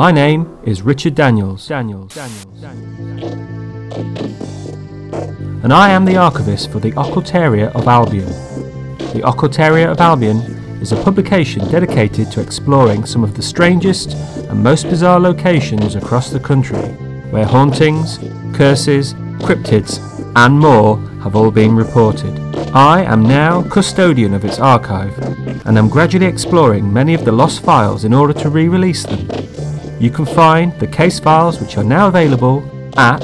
My name is Richard Daniels. Daniels. Daniels. And I am the archivist for the Occultaria of Albion. The Occultaria of Albion is a publication dedicated to exploring some of the strangest and most bizarre locations across the country, where hauntings, curses, cryptids, and more have all been reported. I am now custodian of its archive, and am gradually exploring many of the lost files in order to re release them. You can find the case files which are now available at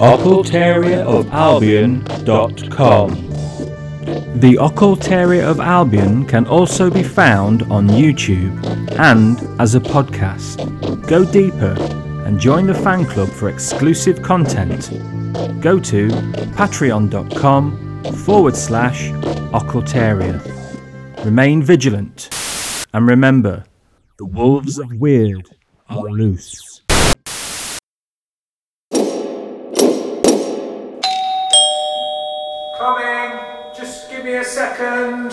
occultariaofalbion.com. The Occultaria of Albion can also be found on YouTube and as a podcast. Go deeper and join the fan club for exclusive content. Go to patreon.com forward slash occultaria. Remain vigilant and remember the wolves of weird loose. Coming! Just give me a second.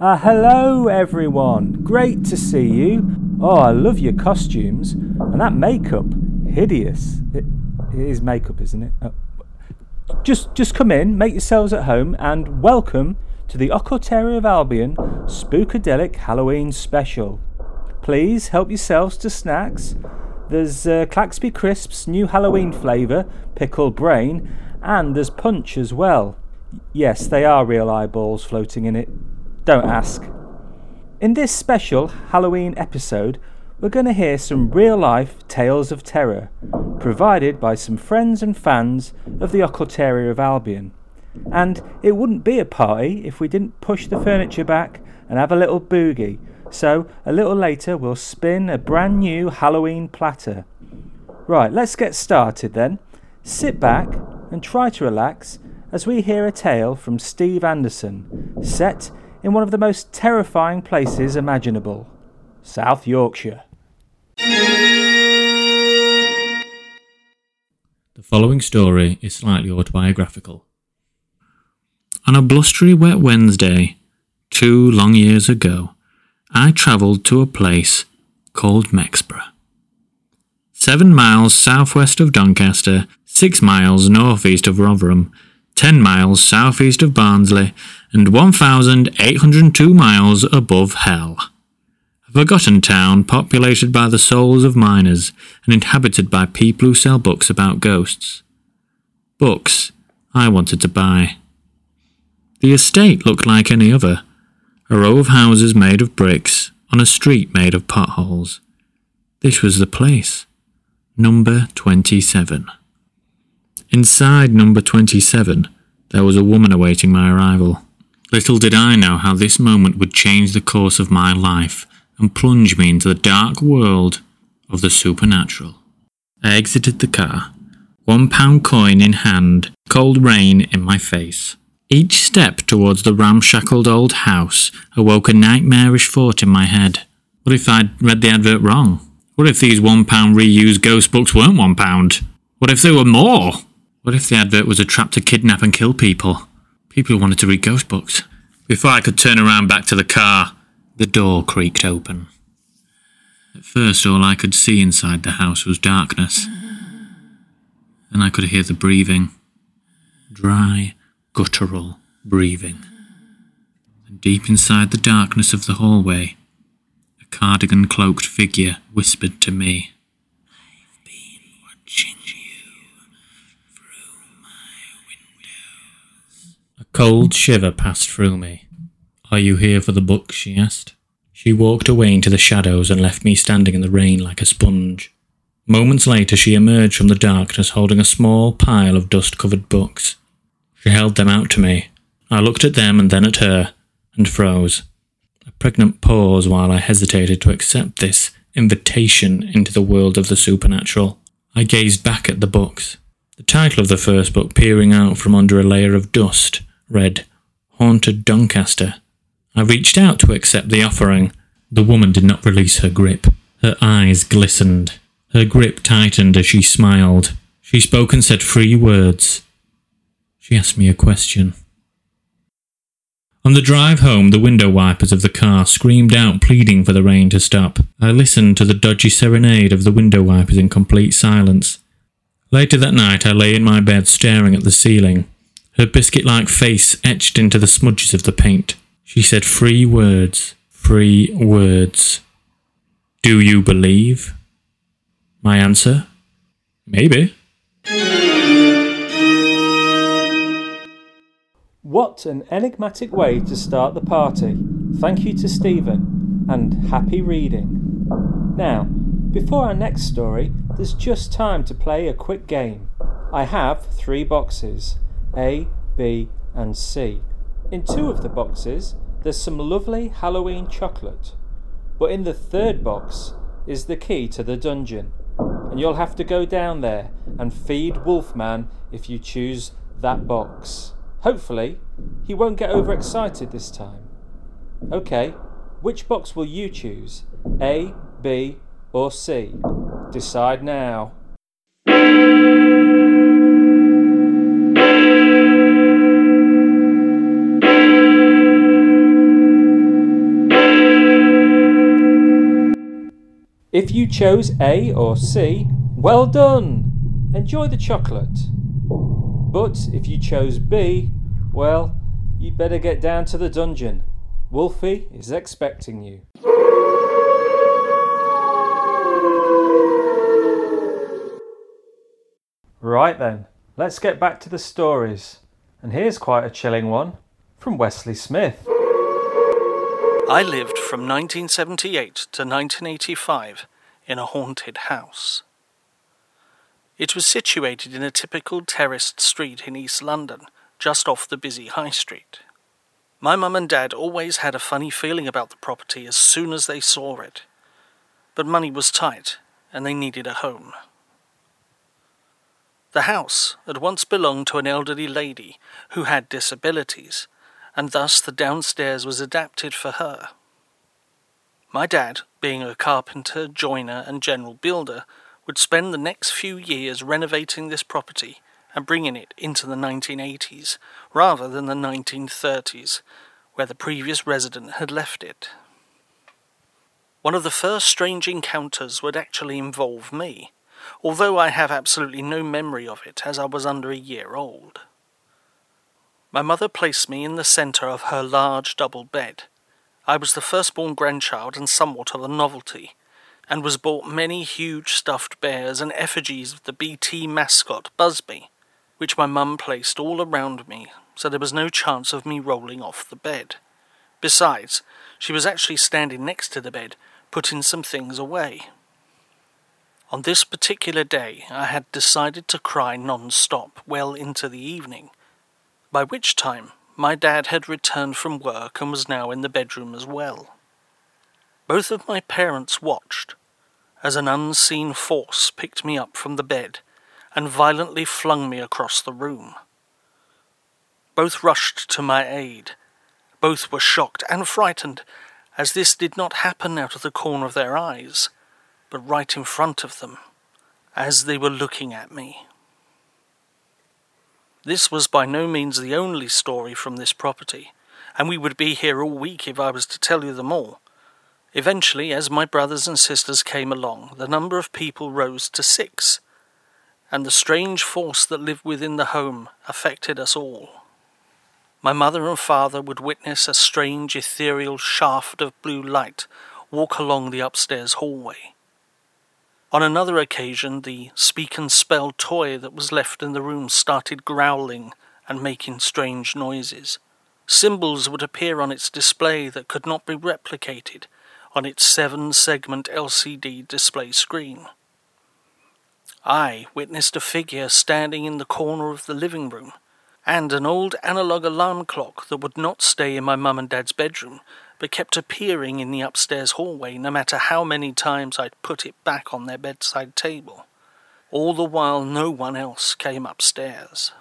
Uh, hello, everyone. Great to see you. Oh, I love your costumes and that makeup. Hideous. It, it is makeup, isn't it? Oh. Just, just come in, make yourselves at home, and welcome to the Occultaria of Albion Spookadelic Halloween Special. Please help yourselves to snacks. There's uh, Claxby Crisps, new Halloween flavour, pickled brain, and there's punch as well. Yes, they are real eyeballs floating in it. Don't ask. In this special Halloween episode, we're going to hear some real life tales of terror, provided by some friends and fans of the Occultaria of Albion. And it wouldn't be a party if we didn't push the furniture back and have a little boogie. So, a little later, we'll spin a brand new Halloween platter. Right, let's get started then. Sit back and try to relax as we hear a tale from Steve Anderson, set in one of the most terrifying places imaginable South Yorkshire. The following story is slightly autobiographical. On a blustery wet Wednesday, two long years ago, I travelled to a place called Mexborough. Seven miles southwest of Doncaster, six miles northeast of Rotherham, 10 miles southeast of Barnsley, and 1,802 miles above Hell. Forgotten town populated by the souls of miners and inhabited by people who sell books about ghosts. Books I wanted to buy. The estate looked like any other a row of houses made of bricks on a street made of potholes. This was the place. Number 27. Inside number 27, there was a woman awaiting my arrival. Little did I know how this moment would change the course of my life and plunge me into the dark world of the supernatural. I exited the car, one pound coin in hand, cold rain in my face. Each step towards the ramshackled old house awoke a nightmarish thought in my head. What if I'd read the advert wrong? What if these one pound reused ghost books weren't one pound? What if there were more? What if the advert was a trap to kidnap and kill people? People who wanted to read ghost books. Before I could turn around back to the car, the door creaked open. At first, all I could see inside the house was darkness. Then I could hear the breathing dry, guttural breathing. And deep inside the darkness of the hallway, a cardigan cloaked figure whispered to me, I've been watching A cold shiver passed through me. Are you here for the book? she asked. She walked away into the shadows and left me standing in the rain like a sponge. Moments later, she emerged from the darkness holding a small pile of dust covered books. She held them out to me. I looked at them and then at her, and froze. A pregnant pause while I hesitated to accept this invitation into the world of the supernatural. I gazed back at the books. The title of the first book, peering out from under a layer of dust, read Haunted Doncaster. I reached out to accept the offering. The woman did not release her grip. Her eyes glistened. Her grip tightened as she smiled. She spoke and said three words. She asked me a question. On the drive home, the window wipers of the car screamed out, pleading for the rain to stop. I listened to the dodgy serenade of the window wipers in complete silence. Later that night, I lay in my bed staring at the ceiling, her biscuit like face etched into the smudges of the paint. She said three words. Three words. Do you believe? My answer? Maybe. What an enigmatic way to start the party. Thank you to Stephen, and happy reading. Now, before our next story, there's just time to play a quick game. I have three boxes A, B, and C. In two of the boxes, there's some lovely Halloween chocolate, but in the third box is the key to the dungeon, and you'll have to go down there and feed Wolfman if you choose that box. Hopefully, he won't get overexcited this time. Okay, which box will you choose? A, B, or C? Decide now. If you chose A or C, well done! Enjoy the chocolate. But if you chose B, well, you'd better get down to the dungeon. Wolfie is expecting you. Right then, let's get back to the stories. And here's quite a chilling one from Wesley Smith. I lived from 1978 to 1985 in a haunted house. It was situated in a typical terraced street in East London, just off the busy High Street. My mum and dad always had a funny feeling about the property as soon as they saw it, but money was tight and they needed a home. The house had once belonged to an elderly lady who had disabilities, and thus the downstairs was adapted for her. My dad, being a carpenter, joiner, and general builder, would spend the next few years renovating this property and bringing it into the 1980s rather than the 1930s, where the previous resident had left it. One of the first strange encounters would actually involve me, although I have absolutely no memory of it as I was under a year old. My mother placed me in the centre of her large double bed. I was the firstborn grandchild and somewhat of a novelty, and was bought many huge stuffed bears and effigies of the BT mascot Buzby, which my mum placed all around me, so there was no chance of me rolling off the bed. Besides, she was actually standing next to the bed, putting some things away. On this particular day, I had decided to cry non stop well into the evening, by which time my dad had returned from work and was now in the bedroom as well. Both of my parents watched as an unseen force picked me up from the bed and violently flung me across the room. Both rushed to my aid. Both were shocked and frightened, as this did not happen out of the corner of their eyes, but right in front of them, as they were looking at me. This was by no means the only story from this property, and we would be here all week if I was to tell you them all. Eventually, as my brothers and sisters came along, the number of people rose to six, and the strange force that lived within the home affected us all. My mother and father would witness a strange ethereal shaft of blue light walk along the upstairs hallway. On another occasion, the speak and spell toy that was left in the room started growling and making strange noises. Symbols would appear on its display that could not be replicated on its seven segment LCD display screen. I witnessed a figure standing in the corner of the living room, and an old analog alarm clock that would not stay in my mum and dad's bedroom, but kept appearing in the upstairs hallway no matter how many times I'd put it back on their bedside table. All the while, no one else came upstairs.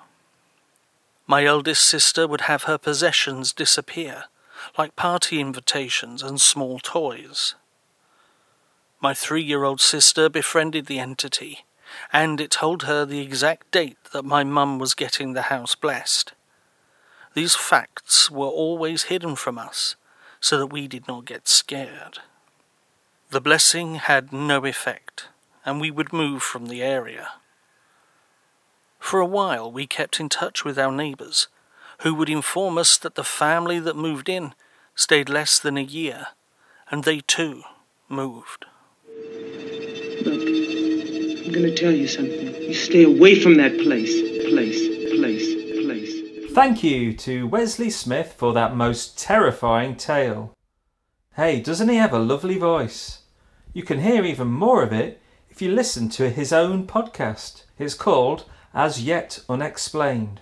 My eldest sister would have her possessions disappear, like party invitations and small toys. My three year old sister befriended the entity, and it told her the exact date that my mum was getting the house blessed. These facts were always hidden from us so that we did not get scared. The blessing had no effect, and we would move from the area. For a while, we kept in touch with our neighbours, who would inform us that the family that moved in stayed less than a year, and they too moved. Look, I'm gonna tell you something. You stay away from that. Place, place, place. Thank you to Wesley Smith for that most terrifying tale. Hey, doesn't he have a lovely voice? You can hear even more of it if you listen to his own podcast. It's called As Yet Unexplained.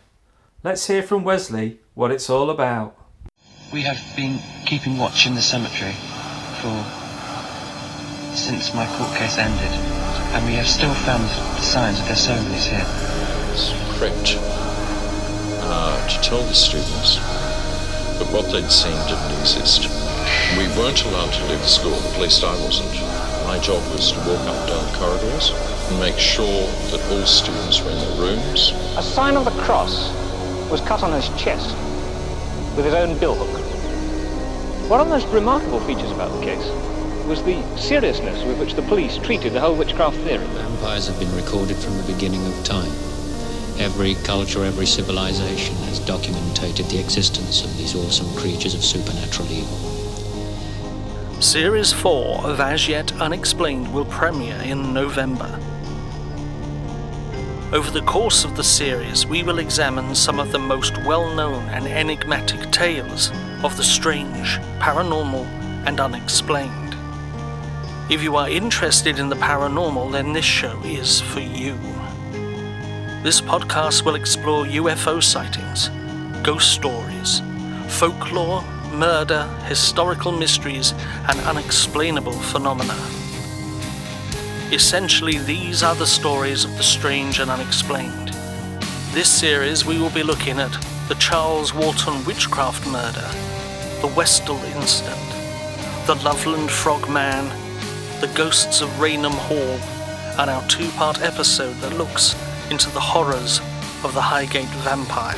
Let's hear from Wesley what it's all about. We have been keeping watch in the cemetery for since my court case ended, and we have still found the signs of their ceremonies here. crypt uh, to tell the students that what they'd seen didn't exist. We weren't allowed to leave the school, at least I wasn't. My job was to walk up and down the corridors and make sure that all students were in their rooms. A sign of the cross was cut on his chest with his own billhook. One of the most remarkable features about the case was the seriousness with which the police treated the whole witchcraft theory. Vampires have been recorded from the beginning of time. Every culture, every civilization has documented the existence of these awesome creatures of supernatural evil. Series 4 of As Yet Unexplained will premiere in November. Over the course of the series, we will examine some of the most well known and enigmatic tales of the strange, paranormal, and unexplained. If you are interested in the paranormal, then this show is for you. This podcast will explore UFO sightings, ghost stories, folklore, murder, historical mysteries, and unexplainable phenomena. Essentially, these are the stories of the strange and unexplained. This series, we will be looking at the Charles Walton witchcraft murder, the Westall incident, the Loveland Frog Man, the ghosts of Raynham Hall, and our two part episode that looks into the horrors of the Highgate Vampire.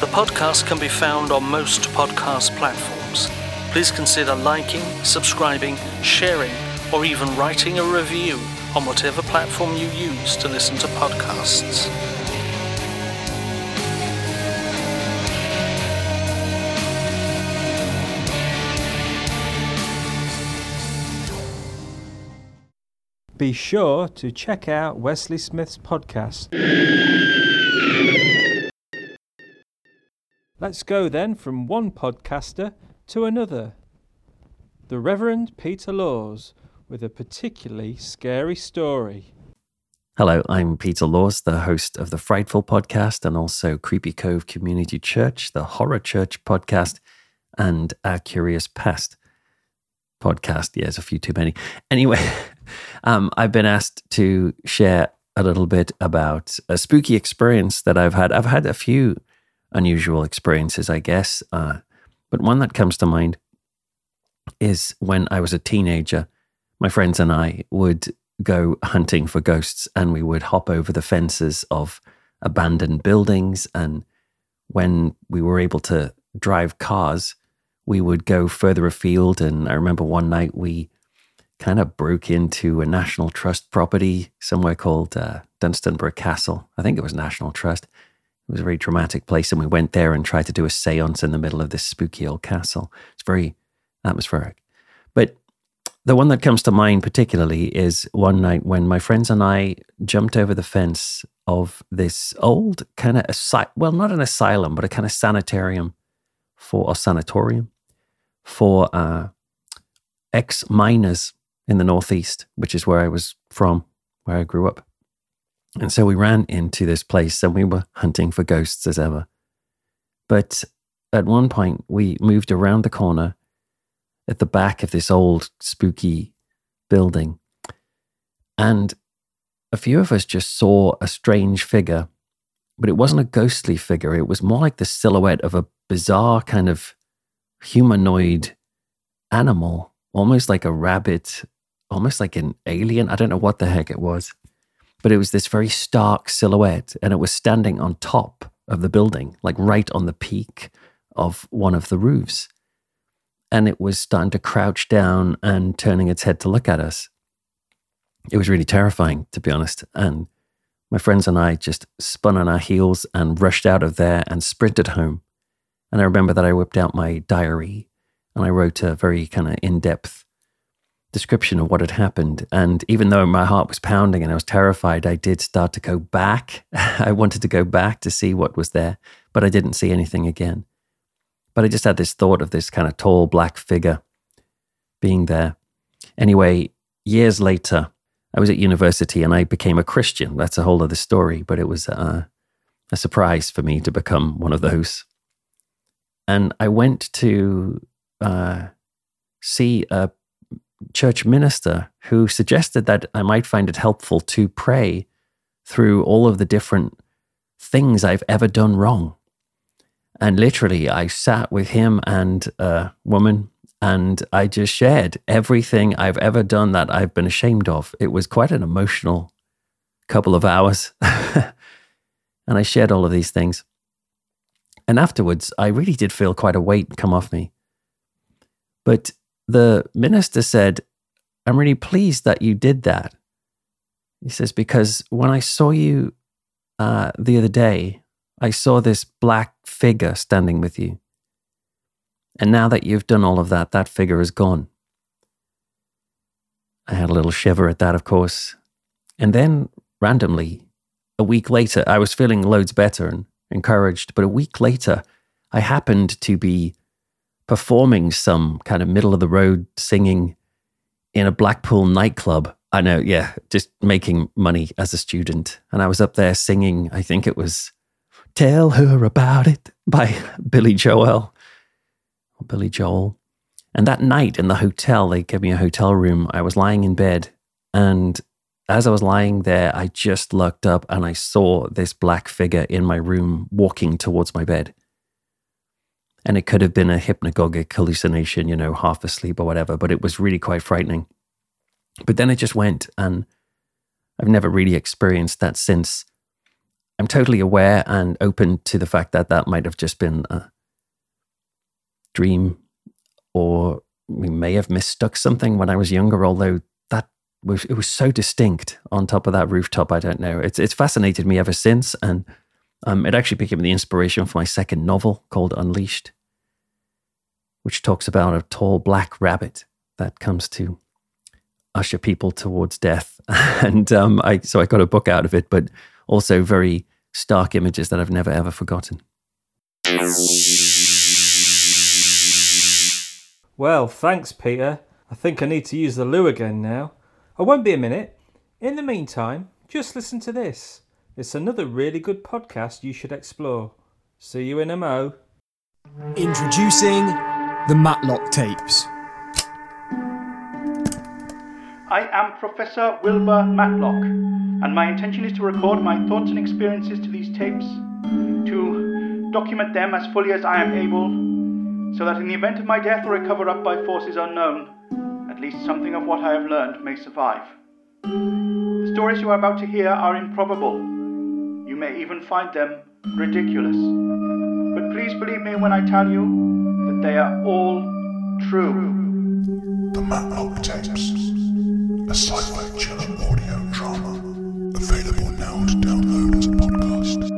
The podcast can be found on most podcast platforms. Please consider liking, subscribing, sharing, or even writing a review on whatever platform you use to listen to podcasts. Be sure to check out Wesley Smith's podcast. Let's go then from one podcaster to another. The Reverend Peter Laws with a particularly scary story. Hello, I'm Peter Laws, the host of the Frightful podcast and also Creepy Cove Community Church, the Horror Church podcast, and Our Curious Past podcast. Yeah, there's a few too many. Anyway, um, I've been asked to share a little bit about a spooky experience that I've had. I've had a few unusual experiences, I guess, uh, but one that comes to mind is when I was a teenager. My friends and I would go hunting for ghosts and we would hop over the fences of abandoned buildings. And when we were able to drive cars, we would go further afield. And I remember one night we kind of broke into a National Trust property somewhere called uh, Dunstanburgh Castle. I think it was National Trust. It was a very dramatic place. And we went there and tried to do a seance in the middle of this spooky old castle. It's very atmospheric. But the one that comes to mind particularly is one night when my friends and I jumped over the fence of this old kind of well, not an asylum, but a kind of sanitarium for a sanatorium for uh, ex miners in the northeast, which is where I was from, where I grew up. And so we ran into this place and we were hunting for ghosts as ever. But at one point, we moved around the corner at the back of this old spooky building. And a few of us just saw a strange figure, but it wasn't a ghostly figure. It was more like the silhouette of a bizarre kind of humanoid animal almost like a rabbit, almost like an alien. I don't know what the heck it was, but it was this very stark silhouette and it was standing on top of the building, like right on the peak of one of the roofs. And it was starting to crouch down and turning its head to look at us. It was really terrifying, to be honest. And my friends and I just spun on our heels and rushed out of there and sprinted home. And I remember that I whipped out my diary and I wrote a very kind of in depth description of what had happened. And even though my heart was pounding and I was terrified, I did start to go back. I wanted to go back to see what was there, but I didn't see anything again. But I just had this thought of this kind of tall black figure being there. Anyway, years later, I was at university and I became a Christian. That's a whole other story, but it was a surprise for me to become one of those. And I went to uh, see a church minister who suggested that I might find it helpful to pray through all of the different things I've ever done wrong. And literally, I sat with him and a woman and I just shared everything I've ever done that I've been ashamed of. It was quite an emotional couple of hours. and I shared all of these things. And afterwards, I really did feel quite a weight come off me. But the minister said, I'm really pleased that you did that. He says, because when I saw you uh, the other day, I saw this black figure standing with you. And now that you've done all of that, that figure is gone. I had a little shiver at that, of course. And then, randomly, a week later, I was feeling loads better and encouraged. But a week later, I happened to be performing some kind of middle of the road singing in a Blackpool nightclub. I know, yeah, just making money as a student. And I was up there singing, I think it was Tell Her About It by Billy Joel. Billy Joel. And that night in the hotel, they gave me a hotel room. I was lying in bed. And as I was lying there, I just looked up and I saw this black figure in my room walking towards my bed. And it could have been a hypnagogic hallucination, you know, half asleep or whatever, but it was really quite frightening. But then it just went, and I've never really experienced that since. I'm totally aware and open to the fact that that might have just been a dream, or we may have mistook something when I was younger, although was, it was so distinct on top of that rooftop. I don't know. It's, it's fascinated me ever since. And um, it actually became the inspiration for my second novel called Unleashed, which talks about a tall black rabbit that comes to usher people towards death. and um, I, so I got a book out of it, but also very stark images that I've never ever forgotten. Well, thanks, Peter. I think I need to use the loo again now. I won't be a minute. In the meantime, just listen to this. It's another really good podcast you should explore. See you in a mo. Introducing the Matlock Tapes. I am Professor Wilbur Matlock, and my intention is to record my thoughts and experiences to these tapes, to document them as fully as I am able, so that in the event of my death or a cover up by forces unknown, at least something of what I have learned may survive. The stories you are about to hear are improbable you may even find them ridiculous. But please believe me when I tell you that they are all true. The Matlock Tapes, a sci-fi chiller audio drama, available now to download as a podcast.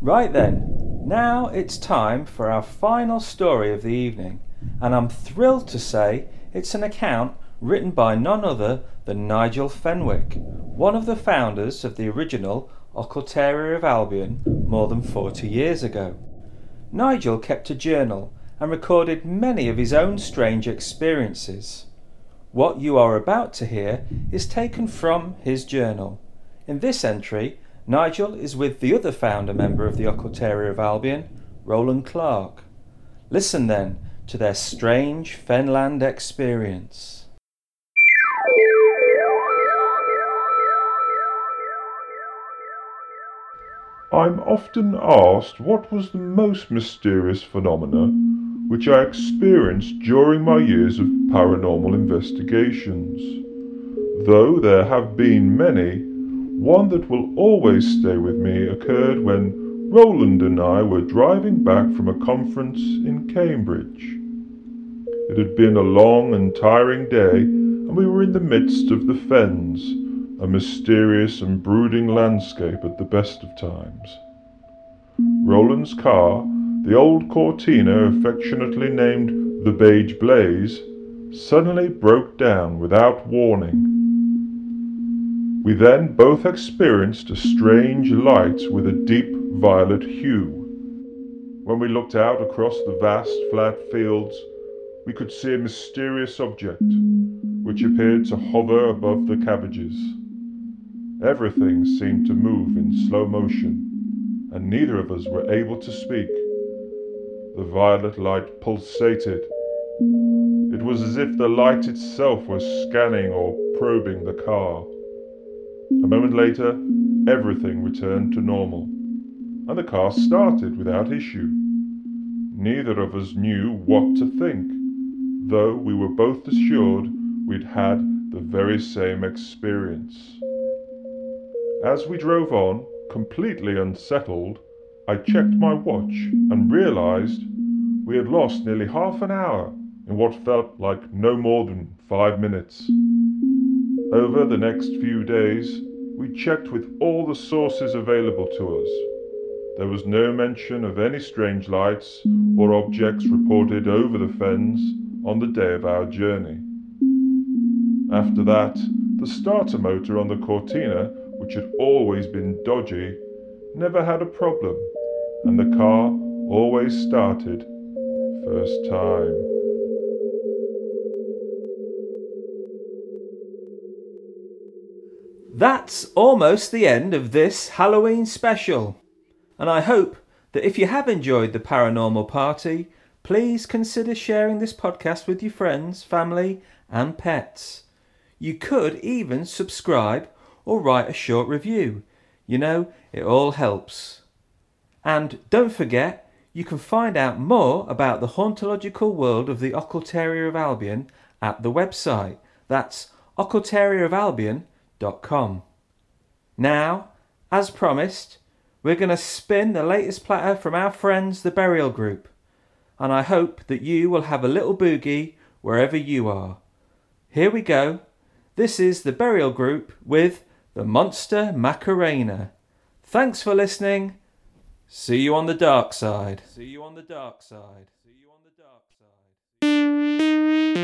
Right then, now it's time for our final story of the evening, and I'm thrilled to say it's an account written by none other than Nigel Fenwick, one of the founders of the original Occultaria of Albion more than 40 years ago. Nigel kept a journal and recorded many of his own strange experiences. What you are about to hear is taken from his journal. In this entry, Nigel is with the other founder member of the Occultaria of Albion, Roland Clark. Listen then to their strange Fenland experience. I'm often asked what was the most mysterious phenomena which I experienced during my years of paranormal investigations. Though there have been many, one that will always stay with me occurred when Roland and I were driving back from a conference in Cambridge. It had been a long and tiring day, and we were in the midst of the fens, a mysterious and brooding landscape at the best of times. Roland's car, the old Cortina affectionately named the Beige Blaze, suddenly broke down without warning. We then both experienced a strange light with a deep violet hue. When we looked out across the vast flat fields, we could see a mysterious object which appeared to hover above the cabbages. Everything seemed to move in slow motion, and neither of us were able to speak. The violet light pulsated. It was as if the light itself was scanning or probing the car. A moment later, everything returned to normal, and the car started without issue. Neither of us knew what to think though we were both assured we'd had the very same experience. As we drove on, completely unsettled, I checked my watch and realized we had lost nearly half an hour in what felt like no more than five minutes. Over the next few days, we checked with all the sources available to us. There was no mention of any strange lights or objects reported over the fens on the day of our journey. After that, the starter motor on the Cortina, which had always been dodgy, never had a problem, and the car always started first time. That's almost the end of this Halloween special. And I hope that if you have enjoyed the paranormal party, please consider sharing this podcast with your friends, family, and pets. You could even subscribe or write a short review. You know, it all helps. And don't forget, you can find out more about the hauntological world of the Occultaria of Albion at the website. That's occultariaofalbion.com. Now, as promised, we're going to spin the latest platter from our friends, the Burial Group and I hope that you will have a little boogie wherever you are. Here we go. This is the Burial Group with the Monster Macarena. Thanks for listening. See you on the dark side. See you on the dark side. See you on the dark What's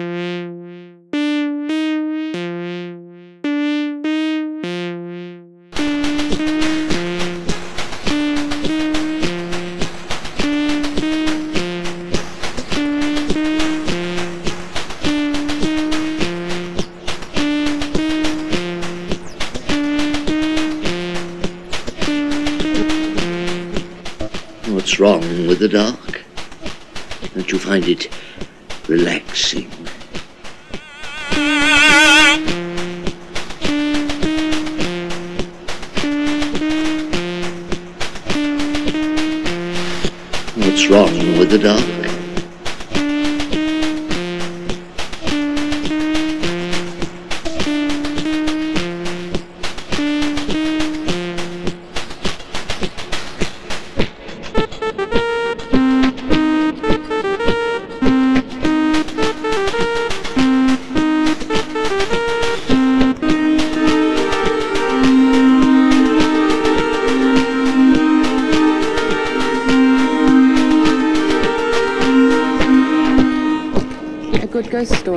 wrong with story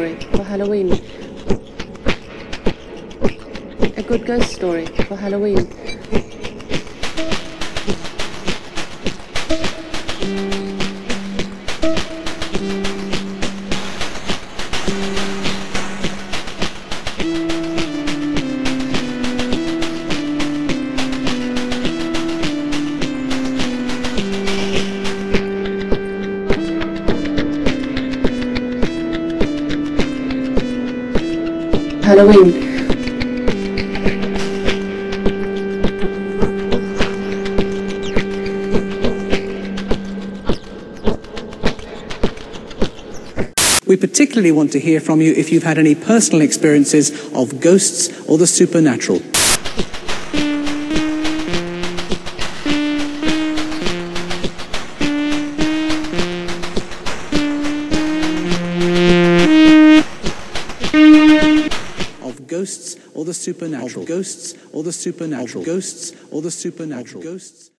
We particularly want to hear from you if you've had any personal experiences of ghosts or the supernatural. Or the supernatural. Ghosts or the supernatural. Ghosts or the supernatural. Ghosts.